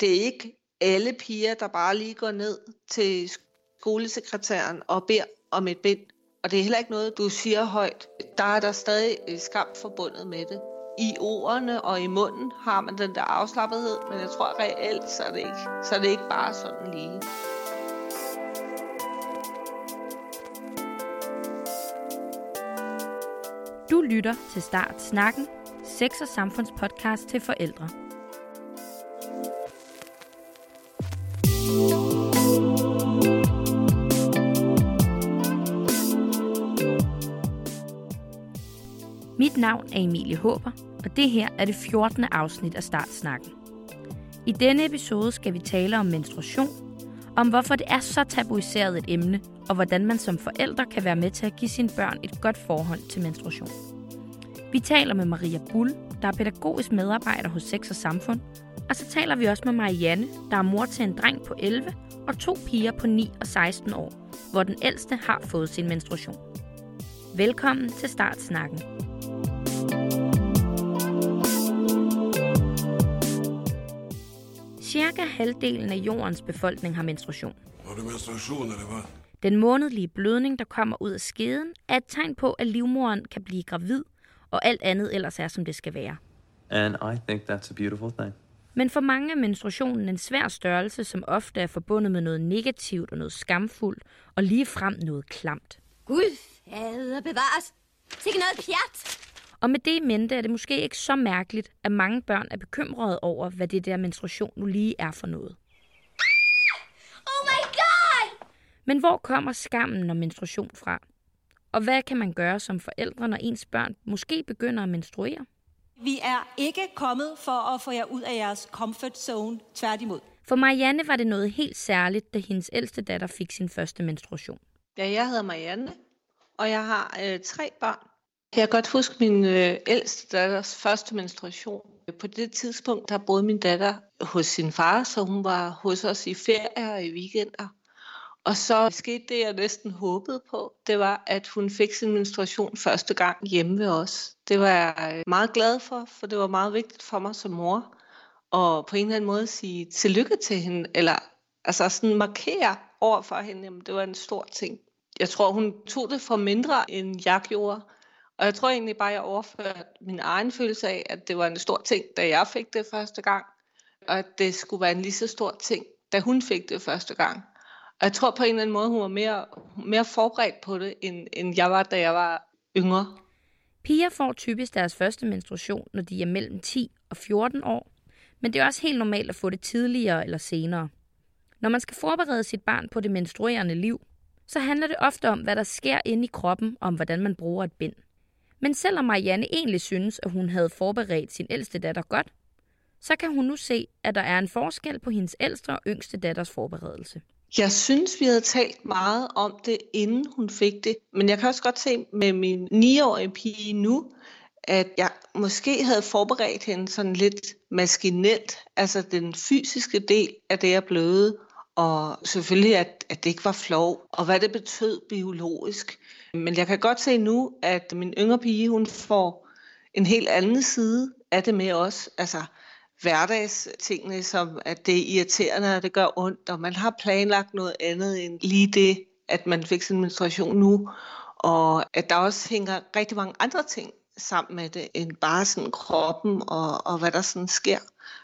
Det er ikke alle piger, der bare lige går ned til skolesekretæren og beder om et bind. Og det er heller ikke noget, du siger højt. Der er der stadig øh, skam forbundet med det. I ordene og i munden har man den der afslappethed, men jeg tror reelt, så er det ikke, så er det ikke bare sådan lige. Du lytter til Start Snakken, sex- og samfundspodcast til forældre. Navn er Emilie Håber, og det her er det 14. afsnit af Startsnakken. I denne episode skal vi tale om menstruation, om hvorfor det er så tabuiseret et emne, og hvordan man som forældre kan være med til at give sine børn et godt forhold til menstruation. Vi taler med Maria Bull, der er pædagogisk medarbejder hos Sex og Samfund, og så taler vi også med Marianne, der er mor til en dreng på 11 og to piger på 9 og 16 år, hvor den ældste har fået sin menstruation. Velkommen til Startsnakken. Cirka halvdelen af jordens befolkning har menstruation. Har du menstruation, eller hvad? Den månedlige blødning, der kommer ud af skeden, er et tegn på, at livmoderen kan blive gravid, og alt andet ellers er, som det skal være. And I think that's a beautiful thing. Men for mange er menstruationen en svær størrelse, som ofte er forbundet med noget negativt og noget skamfuldt, og lige frem noget klamt. Gud, fader bevares. Sikke noget pjat. Og med det i mente er det måske ikke så mærkeligt, at mange børn er bekymrede over, hvad det der menstruation nu lige er for noget. Oh my god! Men hvor kommer skammen og menstruation fra? Og hvad kan man gøre som forældre, når ens børn måske begynder at menstruere? Vi er ikke kommet for at få jer ud af jeres comfort zone, tværtimod. For Marianne var det noget helt særligt, da hendes ældste datter fik sin første menstruation. Ja, jeg hedder Marianne, og jeg har øh, tre børn. Jeg kan godt huske min øh, ældste datters første menstruation. På det tidspunkt, der boede min datter hos sin far, så hun var hos os i ferier og i weekender. Og så skete det, jeg næsten håbede på. Det var, at hun fik sin menstruation første gang hjemme ved os. Det var jeg øh, meget glad for, for det var meget vigtigt for mig som mor. Og på en eller anden måde sige tillykke til hende, eller altså sådan markere over for hende, jamen det var en stor ting. Jeg tror, hun tog det for mindre, end jeg gjorde. Og jeg tror egentlig bare, jeg overførte min egen følelse af, at det var en stor ting, da jeg fik det første gang. Og at det skulle være en lige så stor ting, da hun fik det første gang. Og jeg tror på en eller anden måde, hun var mere, mere forberedt på det, end, end jeg var, da jeg var yngre. Piger får typisk deres første menstruation, når de er mellem 10 og 14 år, men det er også helt normalt at få det tidligere eller senere. Når man skal forberede sit barn på det menstruerende liv, så handler det ofte om, hvad der sker inde i kroppen, og om hvordan man bruger et bind. Men selvom Marianne egentlig synes, at hun havde forberedt sin ældste datter godt, så kan hun nu se, at der er en forskel på hendes ældste og yngste datters forberedelse. Jeg synes, vi havde talt meget om det, inden hun fik det. Men jeg kan også godt se med min 9-årige pige nu, at jeg måske havde forberedt hende sådan lidt maskinelt. Altså den fysiske del af det er bløde. Og selvfølgelig, at, at det ikke var flov. Og hvad det betød biologisk. Men jeg kan godt se nu, at min yngre pige, hun får en helt anden side af det med os. Altså hverdagstingene, som at det er irriterende, og det gør ondt, og man har planlagt noget andet end lige det, at man fik sin menstruation nu. Og at der også hænger rigtig mange andre ting sammen med det, end bare sådan kroppen og, og hvad der sådan sker.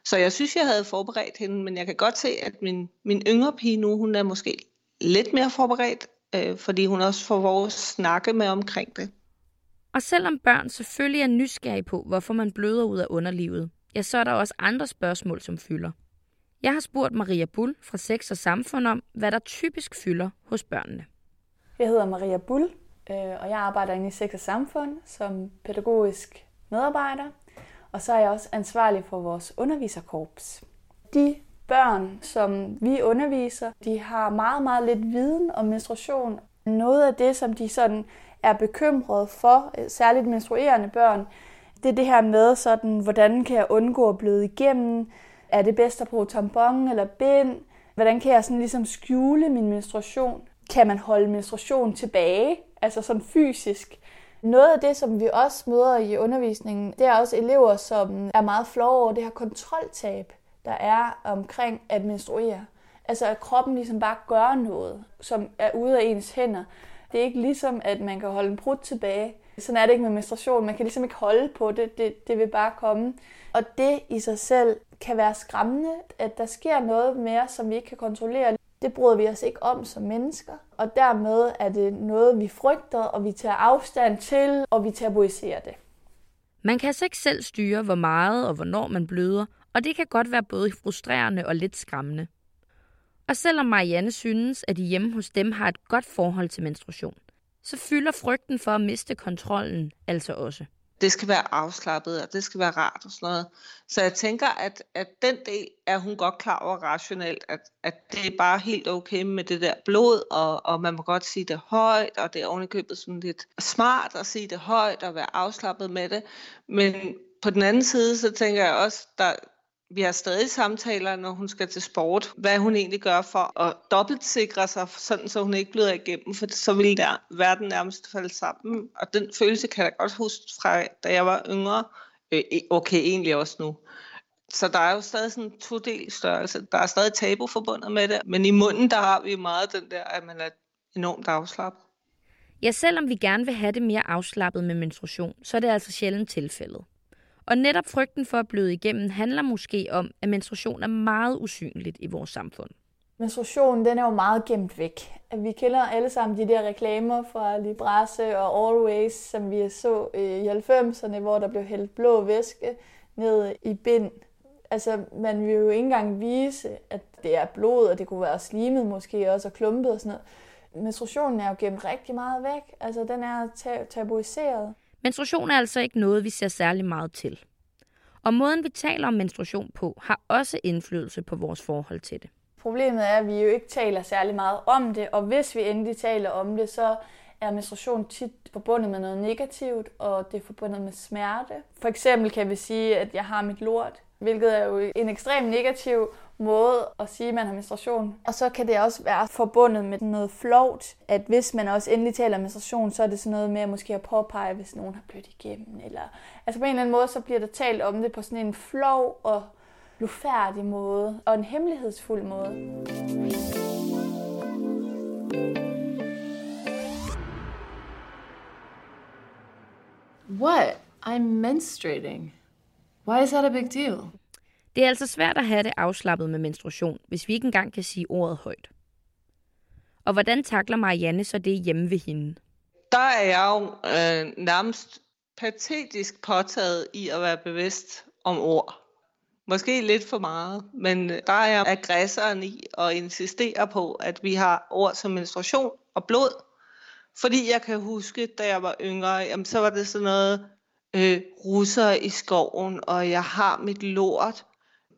Så jeg synes, jeg havde forberedt hende, men jeg kan godt se, at min, min yngre pige nu, hun er måske lidt mere forberedt, øh, fordi hun også får vores snakke med omkring det. Og selvom børn selvfølgelig er nysgerrige på, hvorfor man bløder ud af underlivet, ja, så er der også andre spørgsmål, som fylder. Jeg har spurgt Maria Bull fra Sex og Samfund om, hvad der typisk fylder hos børnene. Jeg hedder Maria Bull, Øh, og jeg arbejder inde i Sex og Samfund som pædagogisk medarbejder. Og så er jeg også ansvarlig for vores underviserkorps. De børn, som vi underviser, de har meget, meget lidt viden om menstruation. Noget af det, som de sådan er bekymrede for, øh, særligt menstruerende børn, det er det her med, sådan, hvordan kan jeg undgå at bløde igennem? Er det bedst at bruge tampon eller bind? Hvordan kan jeg sådan ligesom skjule min menstruation? Kan man holde menstruation tilbage, altså sådan fysisk? Noget af det, som vi også møder i undervisningen, det er også elever, som er meget flove over det her kontroltab, der er omkring at menstruere. Altså at kroppen ligesom bare gør noget, som er ude af ens hænder. Det er ikke ligesom, at man kan holde en brud tilbage. Sådan er det ikke med menstruation. Man kan ligesom ikke holde på det. Det, det vil bare komme. Og det i sig selv kan være skræmmende, at der sker noget mere, som vi ikke kan kontrollere. Det bryder vi os ikke om som mennesker, og dermed er det noget, vi frygter, og vi tager afstand til, og vi tabuiserer det. Man kan altså ikke selv styre, hvor meget og hvornår man bløder, og det kan godt være både frustrerende og lidt skræmmende. Og selvom Marianne synes, at de hjemme hos dem har et godt forhold til menstruation, så fylder frygten for at miste kontrollen altså også det skal være afslappet, og det skal være rart og sådan noget. Så jeg tænker, at, at den del er hun godt klar over rationelt, at, at det er bare helt okay med det der blod, og, og man må godt sige det højt, og det er ovenikøbet sådan lidt smart at sige det højt og være afslappet med det. Men på den anden side, så tænker jeg også, der, vi har stadig samtaler, når hun skal til sport, hvad hun egentlig gør for at dobbeltsikre sig, sådan så hun ikke bliver igennem, for så ville der verden nærmest falde sammen. Og den følelse kan jeg godt huske fra, da jeg var yngre. Øh, e, okay, egentlig også nu. Så der er jo stadig sådan en todel størrelse. Der er stadig tabu forbundet med det, men i munden, der har vi meget den der, at man er enormt afslappet. Ja, selvom vi gerne vil have det mere afslappet med menstruation, så er det altså sjældent tilfældet. Og netop frygten for at bløde igennem handler måske om, at menstruation er meget usynligt i vores samfund. Menstruation den er jo meget gemt væk. Vi kender alle sammen de der reklamer fra Librasse og Always, som vi så øh, i 90'erne, hvor der blev hældt blå væske ned i bind. Altså, man vil jo ikke engang vise, at det er blod, og det kunne være slimet måske også, og klumpet og sådan noget. Menstruationen er jo gemt rigtig meget væk. Altså, den er tabuiseret. Menstruation er altså ikke noget, vi ser særlig meget til. Og måden, vi taler om menstruation på, har også indflydelse på vores forhold til det. Problemet er, at vi jo ikke taler særlig meget om det, og hvis vi endelig taler om det, så er menstruation tit forbundet med noget negativt, og det er forbundet med smerte. For eksempel kan vi sige, at jeg har mit lort, hvilket er jo en ekstrem negativ måde at sige, at man har menstruation. Og så kan det også være forbundet med noget flovt, at hvis man også endelig taler om menstruation, så er det sådan noget med at måske at påpege, hvis nogen har blødt igennem. Eller, altså på en eller anden måde, så bliver der talt om det på sådan en flov og blufærdig måde, og en hemmelighedsfuld måde. What? I'm menstruating. Why is that a big deal? Det er altså svært at have det afslappet med menstruation, hvis vi ikke engang kan sige ordet højt. Og hvordan takler Marianne så det hjemme ved hende? Der er jeg jo øh, nærmest patetisk påtaget i at være bevidst om ord. Måske lidt for meget, men øh, der er jeg aggressoren i at insistere på, at vi har ord som menstruation og blod. Fordi jeg kan huske, da jeg var yngre, jamen, så var det sådan noget øh, russer i skoven, og jeg har mit lort,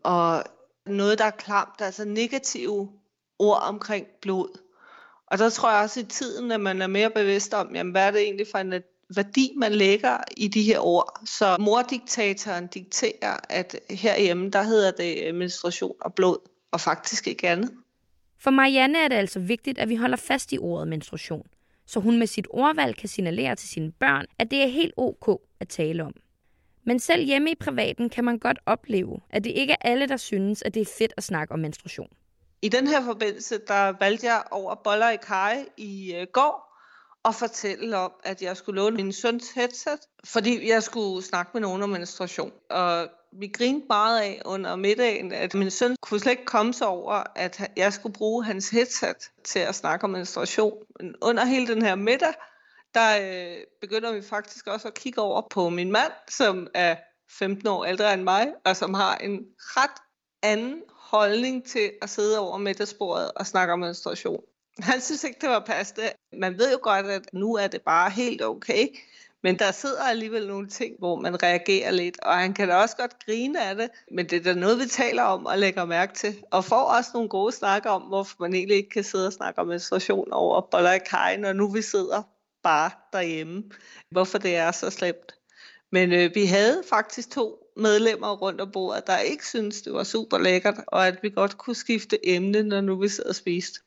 og noget, der er klamt, altså negative ord omkring blod. Og der tror jeg også i tiden, at man er mere bevidst om, jamen, hvad er det egentlig for en værdi, man lægger i de her ord. Så mordiktatoren dikterer, at herhjemme, der hedder det øh, menstruation og blod, og faktisk ikke andet. For Marianne er det altså vigtigt, at vi holder fast i ordet menstruation, så hun med sit ordvalg kan signalere til sine børn, at det er helt ok at tale om. Men selv hjemme i privaten kan man godt opleve, at det ikke er alle, der synes, at det er fedt at snakke om menstruation. I den her forbindelse, der valgte jeg over boller i kaj i øh, går og fortælle om, at jeg skulle låne min søns headset, fordi jeg skulle snakke med nogen om menstruation. Og vi grinede meget af under middagen, at min søn kunne slet ikke komme sig over, at jeg skulle bruge hans headset til at snakke om menstruation. Men under hele den her middag, der øh, begynder vi faktisk også at kigge over på min mand, som er 15 år ældre end mig, og som har en ret anden holdning til at sidde over middagsbordet og snakke om menstruation. Han synes ikke, det var passende. Man ved jo godt, at nu er det bare helt okay. Men der sidder alligevel nogle ting, hvor man reagerer lidt, og han kan da også godt grine af det, men det er da noget, vi taler om og lægger mærke til. Og får også nogle gode snakker om, hvorfor man egentlig ikke kan sidde og snakke om menstruation over boller i kajen, når nu vi sidder bare derhjemme, hvorfor det er så slemt. Men øh, vi havde faktisk to medlemmer rundt om bordet, der ikke syntes, det var super lækkert, og at vi godt kunne skifte emne, når nu vi sad og spiste.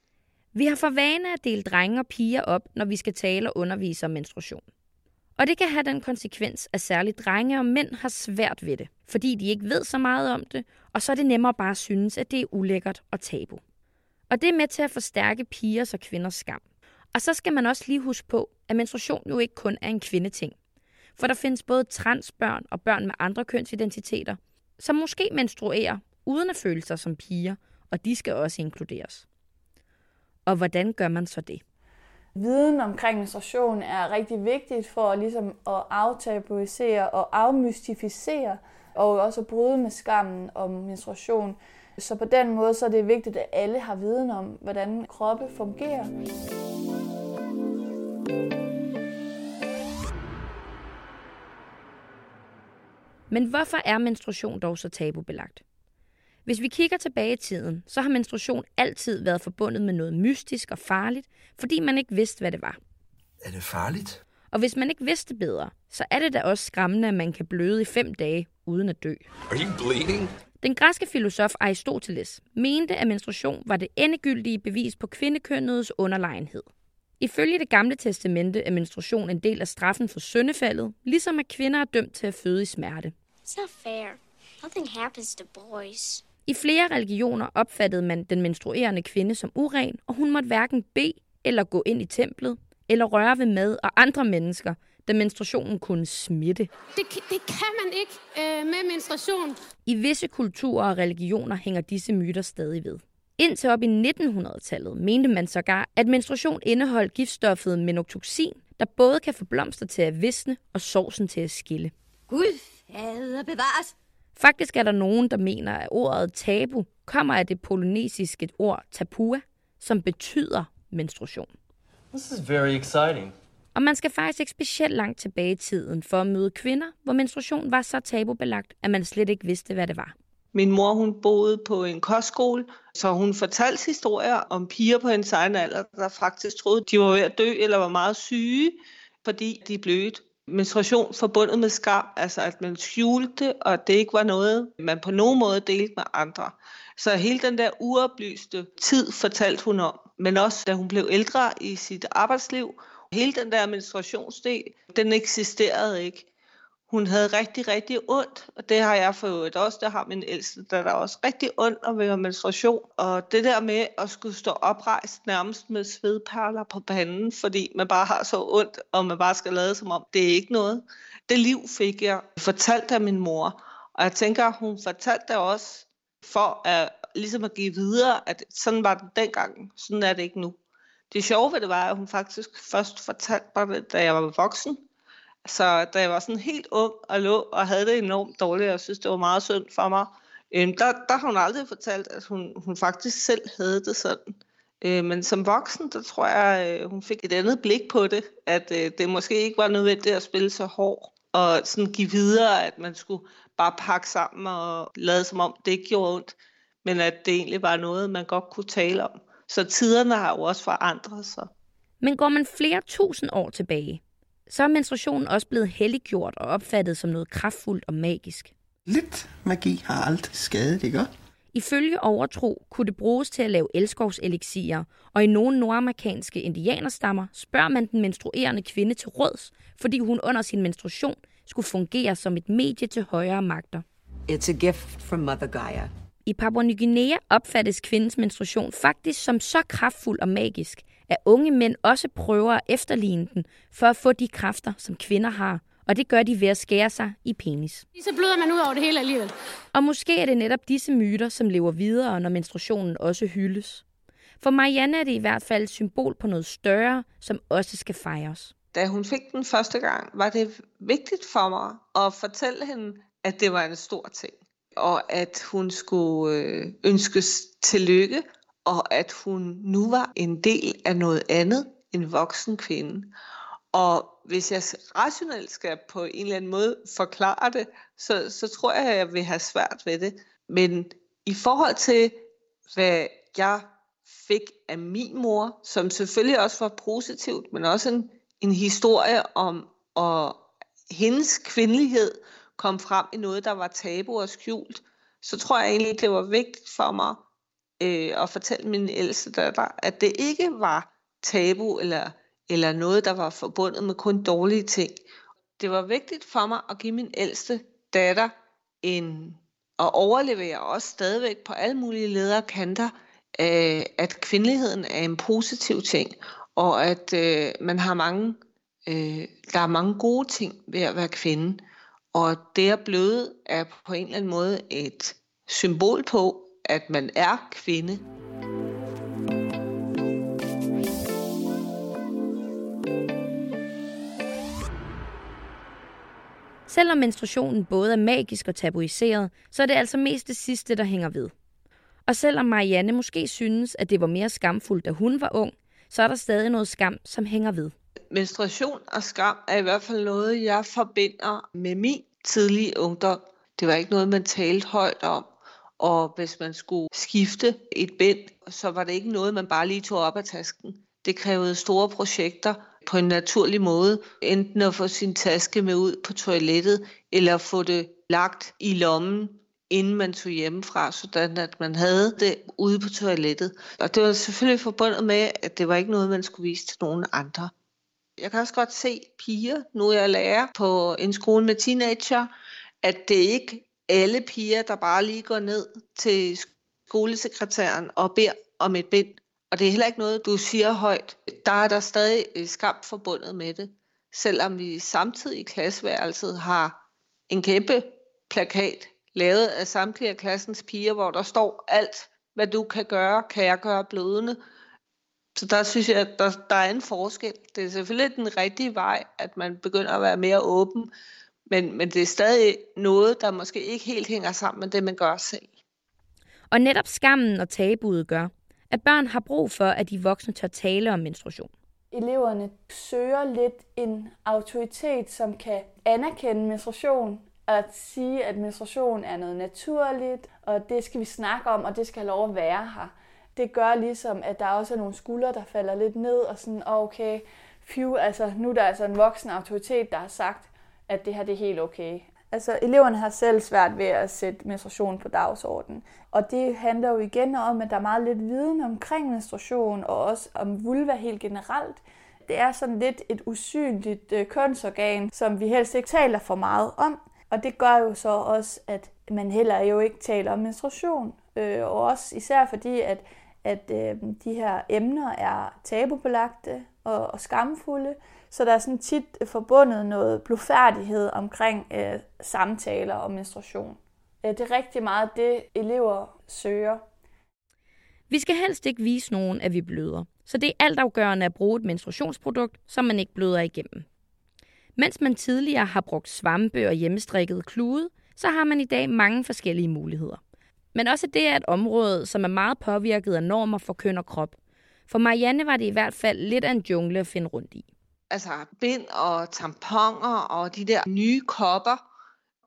Vi har for vane at dele drenge og piger op, når vi skal tale og undervise om menstruation. Og det kan have den konsekvens, at særligt drenge og mænd har svært ved det, fordi de ikke ved så meget om det, og så er det nemmere bare at synes, at det er ulækkert og tabu. Og det er med til at forstærke pigers og kvinders skam. Og så skal man også lige huske på, at menstruation jo ikke kun er en kvindeting. For der findes både transbørn og børn med andre kønsidentiteter, som måske menstruerer uden at føle sig som piger, og de skal også inkluderes. Og hvordan gør man så det? Viden omkring menstruation er rigtig vigtigt for ligesom at aftabuisere og afmystificere, og også at bryde med skammen om menstruation. Så på den måde så er det vigtigt, at alle har viden om, hvordan kroppe fungerer. Men hvorfor er menstruation dog så tabubelagt? Hvis vi kigger tilbage i tiden, så har menstruation altid været forbundet med noget mystisk og farligt, fordi man ikke vidste, hvad det var. Er det farligt? Og hvis man ikke vidste bedre, så er det da også skræmmende, at man kan bløde i fem dage uden at dø. Are you bleeding? Den græske filosof Aristoteles mente, at menstruation var det endegyldige bevis på kvindekønnets underlegenhed. Ifølge det gamle testamente er menstruation en del af straffen for syndefaldet, ligesom at kvinder er dømt til at føde i smerte. It's not fair. Nothing happens to boys. I flere religioner opfattede man den menstruerende kvinde som uren, og hun måtte hverken bede eller gå ind i templet, eller røre ved mad og andre mennesker, da menstruationen kunne smitte. Det, det kan man ikke øh, med menstruation. I visse kulturer og religioner hænger disse myter stadig ved. Indtil op i 1900-tallet mente man sågar, at menstruation indeholdt giftstoffet menoxidil, der både kan få blomster til at visne og sovsen til at skille. Gud, fader bevares. Faktisk er der nogen, der mener, at ordet tabu kommer af det polynesiske ord tapua, som betyder menstruation. This is very exciting. Og man skal faktisk ikke specielt langt tilbage i tiden for at møde kvinder, hvor menstruation var så tabubelagt, at man slet ikke vidste, hvad det var. Min mor hun boede på en kostskole, så hun fortalte historier om piger på hendes egen alder, der faktisk troede, de var ved at dø eller var meget syge, fordi de blødte. Menstruation forbundet med skam, altså at man skjulte, og at det ikke var noget, man på nogen måde delte med andre. Så hele den der uoplyste tid fortalte hun om, men også da hun blev ældre i sit arbejdsliv, hele den der menstruationsdel, den eksisterede ikke. Hun havde rigtig, rigtig ondt, og det har jeg for øvrigt også, der har min ældste, der er også rigtig ondt og ved menstruation. Og det der med at skulle stå oprejst nærmest med svedperler på panden, fordi man bare har så ondt, og man bare skal lade som om, det er ikke noget. Det liv fik jeg fortalt af min mor, og jeg tænker, hun fortalte det også for at, ligesom at give videre, at sådan var det dengang, sådan er det ikke nu. Det sjove ved det var, at hun faktisk først fortalte mig det, da jeg var voksen. Så da jeg var sådan helt ung og lå og havde det enormt dårligt, og jeg synes, det var meget synd for mig, øhm, der, der har hun aldrig fortalt, at hun, hun faktisk selv havde det sådan. Øh, men som voksen, der tror jeg, øh, hun fik et andet blik på det, at øh, det måske ikke var nødvendigt at spille så hård, og sådan give videre, at man skulle bare pakke sammen og lade som om, det ikke gjorde ondt, men at det egentlig var noget, man godt kunne tale om. Så tiderne har jo også forandret sig. Men går man flere tusind år tilbage, så er menstruationen også blevet helliggjort og opfattet som noget kraftfuldt og magisk. Lidt magi har aldrig skadet, ikke? Ifølge overtro kunne det bruges til at lave elskovselixier, og i nogle nordamerikanske indianerstammer spørger man den menstruerende kvinde til råds, fordi hun under sin menstruation skulle fungere som et medie til højere magter. It's a gift from Mother Gaia. I Papua Ny Guinea opfattes kvindens menstruation faktisk som så kraftfuld og magisk, at unge mænd også prøver at efterligne den for at få de kræfter, som kvinder har. Og det gør de ved at skære sig i penis. Så bløder man ud over det hele alligevel. Og måske er det netop disse myter, som lever videre, når menstruationen også hyldes. For Marianne er det i hvert fald et symbol på noget større, som også skal fejres. Da hun fik den første gang, var det vigtigt for mig at fortælle hende, at det var en stor ting. Og at hun skulle øh, ønskes tillykke, og at hun nu var en del af noget andet, en voksen kvinde. Og hvis jeg rationelt skal på en eller anden måde forklare det, så, så tror jeg, at jeg vil have svært ved det. Men i forhold til, hvad jeg fik af min mor, som selvfølgelig også var positivt, men også en, en historie om, at hendes kvindelighed kom frem i noget, der var tabu og skjult, så tror jeg egentlig, det var vigtigt for mig øh, og fortælle min ældste datter, at det ikke var tabu eller, eller noget, der var forbundet med kun dårlige ting. det var vigtigt for mig at give min ældste datter en og overlevere også stadigvæk på alle mulige lederkanter, øh, at kvindeligheden er en positiv ting, og at øh, man har mange, øh, der er mange gode ting ved at være kvinde. Og det at bløde er på en eller anden måde et symbol på, at man er kvinde. Selvom menstruationen både er magisk og tabuiseret, så er det altså mest det sidste, der hænger ved. Og selvom Marianne måske synes, at det var mere skamfuldt, da hun var ung, så er der stadig noget skam, som hænger ved. Menstruation og skam er i hvert fald noget, jeg forbinder med min tidlige ungdom. Det var ikke noget, man talte højt om. Og hvis man skulle skifte et bind, så var det ikke noget, man bare lige tog op af tasken. Det krævede store projekter på en naturlig måde. Enten at få sin taske med ud på toilettet, eller få det lagt i lommen, inden man tog hjemmefra, sådan at man havde det ude på toilettet. Og det var selvfølgelig forbundet med, at det var ikke noget, man skulle vise til nogen andre. Jeg kan også godt se piger, nu jeg lærer på en skole med teenager, at det ikke alle piger, der bare lige går ned til skolesekretæren og beder om et bind. Og det er heller ikke noget, du siger højt. Der er der stadig øh, skam forbundet med det. Selvom vi samtidig i klasseværelset har en kæmpe plakat lavet af samtlige af klassens piger, hvor der står alt, hvad du kan gøre, kan jeg gøre blødende. Så der synes jeg, at der, der er en forskel. Det er selvfølgelig den rigtige vej, at man begynder at være mere åben, men, men det er stadig noget, der måske ikke helt hænger sammen med det, man gør selv. Og netop skammen og tabuet gør, at børn har brug for, at de voksne tør tale om menstruation. Eleverne søger lidt en autoritet, som kan anerkende menstruation, at sige, at menstruation er noget naturligt, og det skal vi snakke om, og det skal have lov at være her. Det gør ligesom, at der også er nogle skuldre, der falder lidt ned, og sådan, okay, phew, altså nu er der altså en voksen autoritet, der har sagt, at det her det er helt okay. Altså, eleverne har selv svært ved at sætte menstruation på dagsordenen. Og det handler jo igen om, at der er meget lidt viden omkring menstruation, og også om vulva helt generelt. Det er sådan lidt et usynligt øh, kønsorgan, som vi helst ikke taler for meget om. Og det gør jo så også, at man heller jo ikke taler om menstruation. Øh, og også især fordi, at, at øh, de her emner er tabubelagte og, og skamfulde. Så der er sådan tit forbundet noget blufærdighed omkring øh, samtaler om menstruation. Øh, det er rigtig meget det, elever søger. Vi skal helst ikke vise nogen, at vi bløder. Så det er altafgørende at bruge et menstruationsprodukt, som man ikke bløder igennem. Mens man tidligere har brugt svampe og hjemmestrikket klude, så har man i dag mange forskellige muligheder. Men også det er et område, som er meget påvirket af normer for køn og krop. For Marianne var det i hvert fald lidt af en jungle at finde rundt i altså bind og tamponer og de der nye kopper,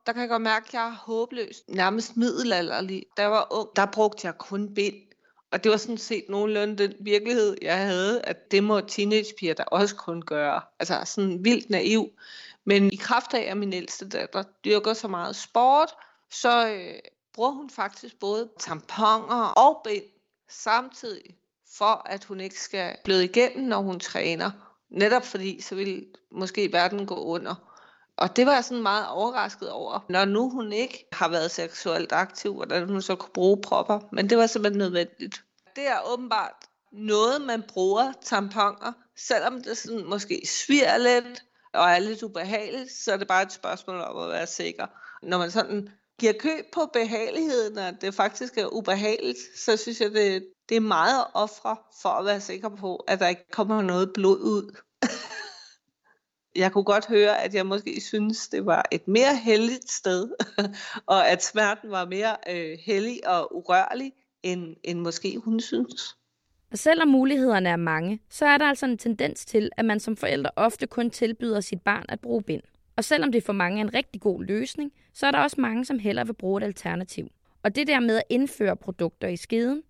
der kan jeg godt mærke, at jeg er håbløs, nærmest middelalderlig. Da jeg var ung, der brugte jeg kun bind. Og det var sådan set nogenlunde den virkelighed, jeg havde, at det må teenagepiger der også kun gøre. Altså sådan vildt naiv. Men i kraft af, at min ældste datter dyrker så meget sport, så øh, bruger hun faktisk både tamponer og bind samtidig, for at hun ikke skal bløde igennem, når hun træner. Netop fordi, så ville måske verden gå under. Og det var jeg sådan meget overrasket over, når nu hun ikke har været seksuelt aktiv, hvordan hun så kunne bruge propper. Men det var simpelthen nødvendigt. Det er åbenbart noget, man bruger tamponer, selvom det sådan måske sviger lidt og er lidt ubehageligt, så er det bare et spørgsmål om at være sikker. Når man sådan giver køb på behageligheden, og det faktisk er ubehageligt, så synes jeg, det, det er meget at ofre for at være sikker på, at der ikke kommer noget blod ud. jeg kunne godt høre, at jeg måske synes, det var et mere heldigt sted, og at smerten var mere øh, hellig og urørlig, end, end måske hun synes. Og selvom mulighederne er mange, så er der altså en tendens til, at man som forældre ofte kun tilbyder sit barn at bruge bind. Og selvom det for mange er en rigtig god løsning, så er der også mange, som hellere vil bruge et alternativ. Og det der med at indføre produkter i skeden,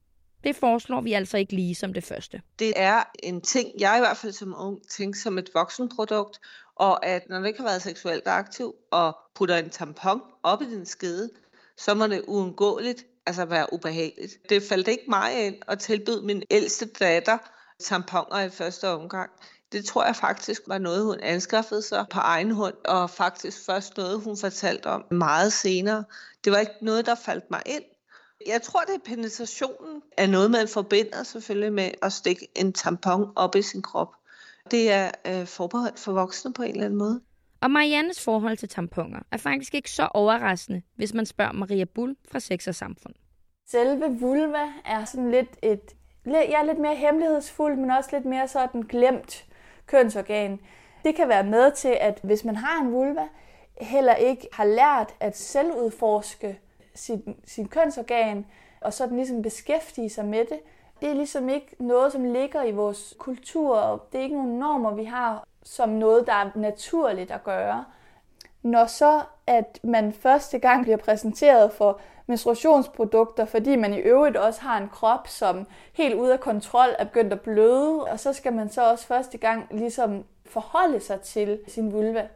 det foreslår vi altså ikke lige som det første. Det er en ting, jeg i hvert fald som ung tænker som et voksenprodukt, og at når du ikke har været seksuelt aktiv og putter en tampon op i din skede, så må det uundgåeligt altså være ubehageligt. Det faldt ikke mig ind at tilbyde min ældste datter tamponer i første omgang. Det tror jeg faktisk var noget, hun anskaffede sig på egen hånd, og faktisk først noget, hun fortalte om meget senere. Det var ikke noget, der faldt mig ind. Jeg tror, det er penetrationen er noget, man forbinder selvfølgelig med at stikke en tampon op i sin krop. Det er øh, forbeholdt for voksne på en eller anden måde. Og Mariannes forhold til tamponer er faktisk ikke så overraskende, hvis man spørger Maria Bull fra Sex og Samfund. Selve vulva er sådan lidt et, ja, lidt mere hemmelighedsfuld, men også lidt mere sådan glemt kønsorgan. Det kan være med til, at hvis man har en vulva, heller ikke har lært at selvudforske sit, sit kønsorgan, og sådan ligesom beskæftige sig med det. Det er ligesom ikke noget, som ligger i vores kultur, og det er ikke nogle normer, vi har som noget, der er naturligt at gøre. Når så, at man første gang bliver præsenteret for menstruationsprodukter, fordi man i øvrigt også har en krop, som helt ude af kontrol er begyndt at bløde, og så skal man så også første gang ligesom forholde sig til sin vulva.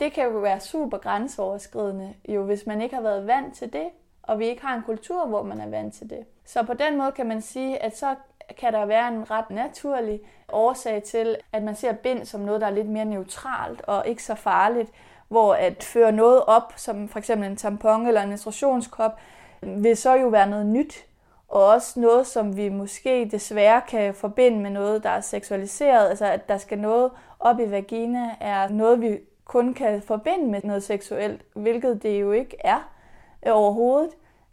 Det kan jo være super grænseoverskridende, jo hvis man ikke har været vant til det, og vi ikke har en kultur, hvor man er vant til det. Så på den måde kan man sige, at så kan der være en ret naturlig årsag til, at man ser bind som noget, der er lidt mere neutralt og ikke så farligt, hvor at føre noget op, som for eksempel en tampon eller en menstruationskop, vil så jo være noget nyt, og også noget, som vi måske desværre kan forbinde med noget, der er seksualiseret. Altså, at der skal noget op i vagina, er noget, vi kun kan forbinde med noget seksuelt, hvilket det jo ikke er øh, overhovedet.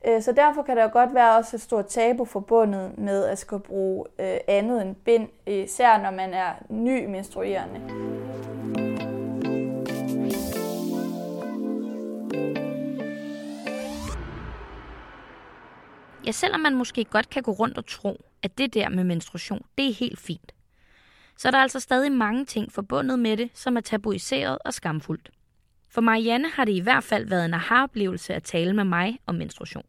Øh, så derfor kan der jo godt være også et stort tabu forbundet med at skulle bruge øh, andet end bind, især når man er ny menstruerende. Ja, selvom man måske godt kan gå rundt og tro, at det der med menstruation, det er helt fint, så er der altså stadig mange ting forbundet med det, som er tabuiseret og skamfuldt. For Marianne har det i hvert fald været en aha-oplevelse at tale med mig om menstruation.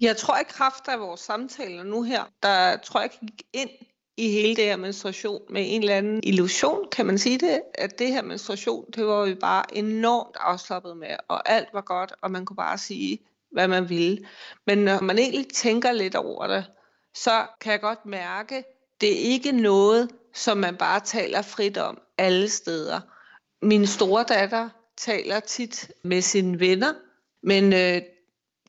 Jeg tror i kraft af vores samtaler nu her, der tror jeg, jeg gik ind i hele det her menstruation med en eller anden illusion, kan man sige det, at det her menstruation, det var vi bare enormt afslappet med, og alt var godt, og man kunne bare sige, hvad man ville. Men når man egentlig tænker lidt over det, så kan jeg godt mærke, det er ikke noget, som man bare taler frit om alle steder. Min store datter taler tit med sine venner, men øh,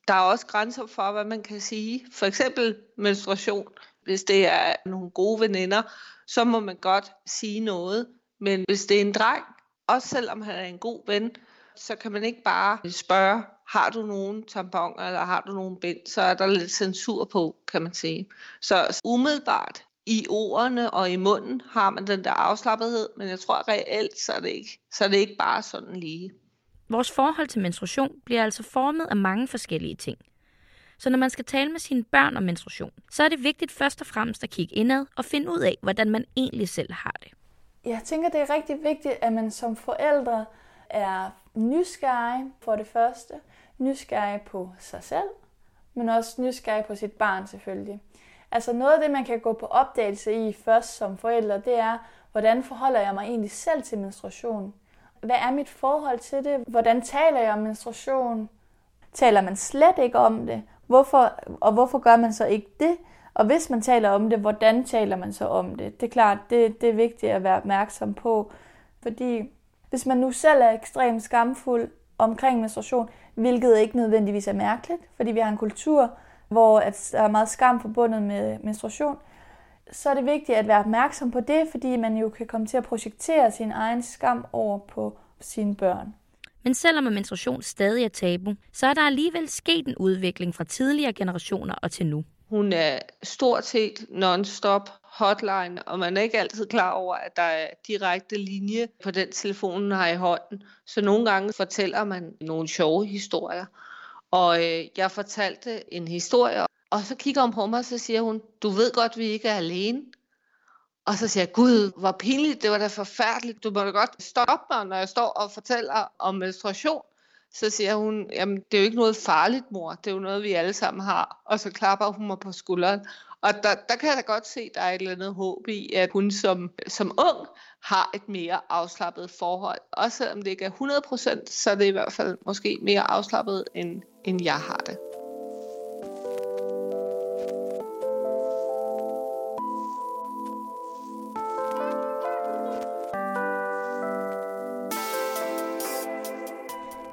der er også grænser for, hvad man kan sige. For eksempel menstruation. Hvis det er nogle gode veninder, så må man godt sige noget. Men hvis det er en dreng, også selvom han er en god ven, så kan man ikke bare spørge, har du nogen tamponer, eller har du nogen bind, så er der lidt censur på, kan man sige. Så umiddelbart i ordene og i munden har man den der afslappethed, men jeg tror reelt, så er det ikke, så er det ikke bare sådan lige. Vores forhold til menstruation bliver altså formet af mange forskellige ting. Så når man skal tale med sine børn om menstruation, så er det vigtigt først og fremmest at kigge indad og finde ud af, hvordan man egentlig selv har det. Jeg tænker, det er rigtig vigtigt, at man som forældre er nysgerrig for det første, nysgerrig på sig selv, men også nysgerrig på sit barn selvfølgelig. Altså noget af det, man kan gå på opdagelse i først som forældre, det er, hvordan forholder jeg mig egentlig selv til menstruation? Hvad er mit forhold til det? Hvordan taler jeg om menstruation? Taler man slet ikke om det? Hvorfor, og hvorfor gør man så ikke det? Og hvis man taler om det, hvordan taler man så om det? Det er klart, det, det er vigtigt at være opmærksom på, fordi hvis man nu selv er ekstremt skamfuld omkring menstruation, hvilket ikke nødvendigvis er mærkeligt, fordi vi har en kultur, hvor at der er meget skam forbundet med menstruation, så er det vigtigt at være opmærksom på det, fordi man jo kan komme til at projektere sin egen skam over på sine børn. Men selvom menstruation stadig er tabu, så er der alligevel sket en udvikling fra tidligere generationer og til nu. Hun er stort set non-stop hotline, og man er ikke altid klar over, at der er direkte linje på den telefon, hun har i hånden. Så nogle gange fortæller man nogle sjove historier. Og øh, jeg fortalte en historie, og så kigger hun på mig, og så siger hun, du ved godt, vi ikke er alene. Og så siger jeg, gud, hvor pinligt, det var da forfærdeligt. Du må da godt stoppe mig, når jeg står og fortæller om menstruation. Så siger hun, jamen det er jo ikke noget farligt, mor. Det er jo noget, vi alle sammen har. Og så klapper hun mig på skulderen. Og der, der kan jeg da godt se, at der er et eller andet håb i, at hun som, som ung har et mere afslappet forhold. Også selvom det ikke er 100%, så er det i hvert fald måske mere afslappet, end, end jeg har det.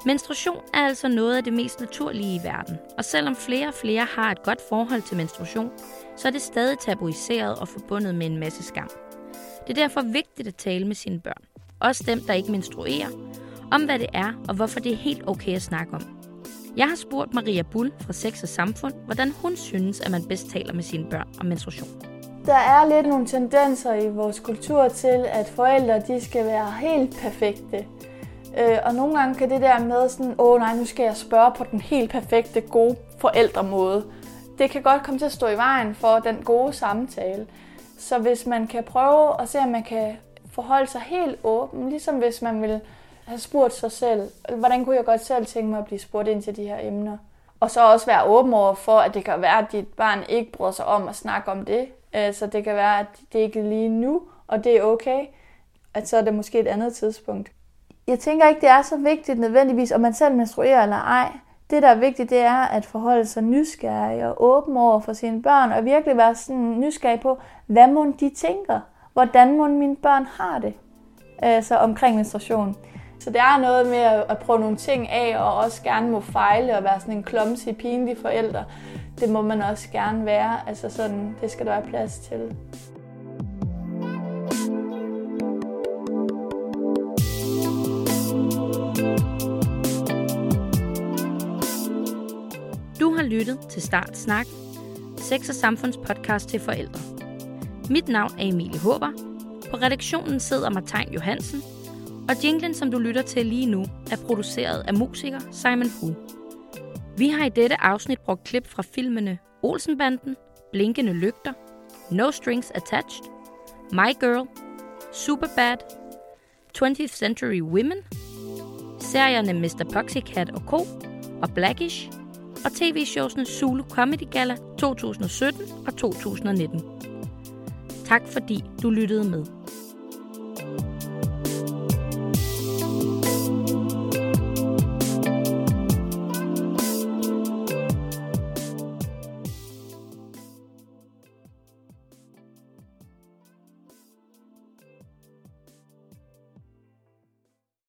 Menstruation er altså noget af det mest naturlige i verden, og selvom flere og flere har et godt forhold til menstruation, så er det stadig tabuiseret og forbundet med en masse skam. Det er derfor vigtigt at tale med sine børn, også dem, der ikke menstruerer, om hvad det er og hvorfor det er helt okay at snakke om. Jeg har spurgt Maria Bull fra Sex og Samfund, hvordan hun synes, at man bedst taler med sine børn om menstruation. Der er lidt nogle tendenser i vores kultur til, at forældre de skal være helt perfekte. Øh, og nogle gange kan det der med sådan, åh nej, nu skal jeg spørge på den helt perfekte, gode forældremåde, det kan godt komme til at stå i vejen for den gode samtale. Så hvis man kan prøve at se, om man kan forholde sig helt åben, ligesom hvis man vil have spurgt sig selv, hvordan kunne jeg godt selv tænke mig at blive spurgt ind til de her emner. Og så også være åben over for, at det kan være, at dit barn ikke bryder sig om at snakke om det. Øh, så det kan være, at det ikke er lige nu, og det er okay. At så er det måske et andet tidspunkt. Jeg tænker ikke, det er så vigtigt nødvendigvis, om man selv menstruerer eller ej. Det, der er vigtigt, det er at forholde sig nysgerrig og åben over for sine børn, og virkelig være sådan nysgerrig på, hvad må de tænker? Hvordan må mine børn har det? Altså omkring menstruation. Så det er noget med at prøve nogle ting af, og også gerne må fejle og være sådan en klumsig, pinlig forælder. Det må man også gerne være. Altså sådan, det skal der være plads til. Lyttet til Start Snak, Sex og Samfunds podcast til forældre. Mit navn er Emilie Håber. På redaktionen sidder Martin Johansen, og jinglen, som du lytter til lige nu, er produceret af musiker Simon Hu. Vi har i dette afsnit brugt klip fra filmene Olsenbanden, Blinkende Lygter, No Strings Attached, My Girl, Superbad, 20th Century Women, serierne Mr. Poxycat og Co. og Blackish, og tv-showsene Zulu Comedy Gala 2017 og 2019. Tak fordi du lyttede med.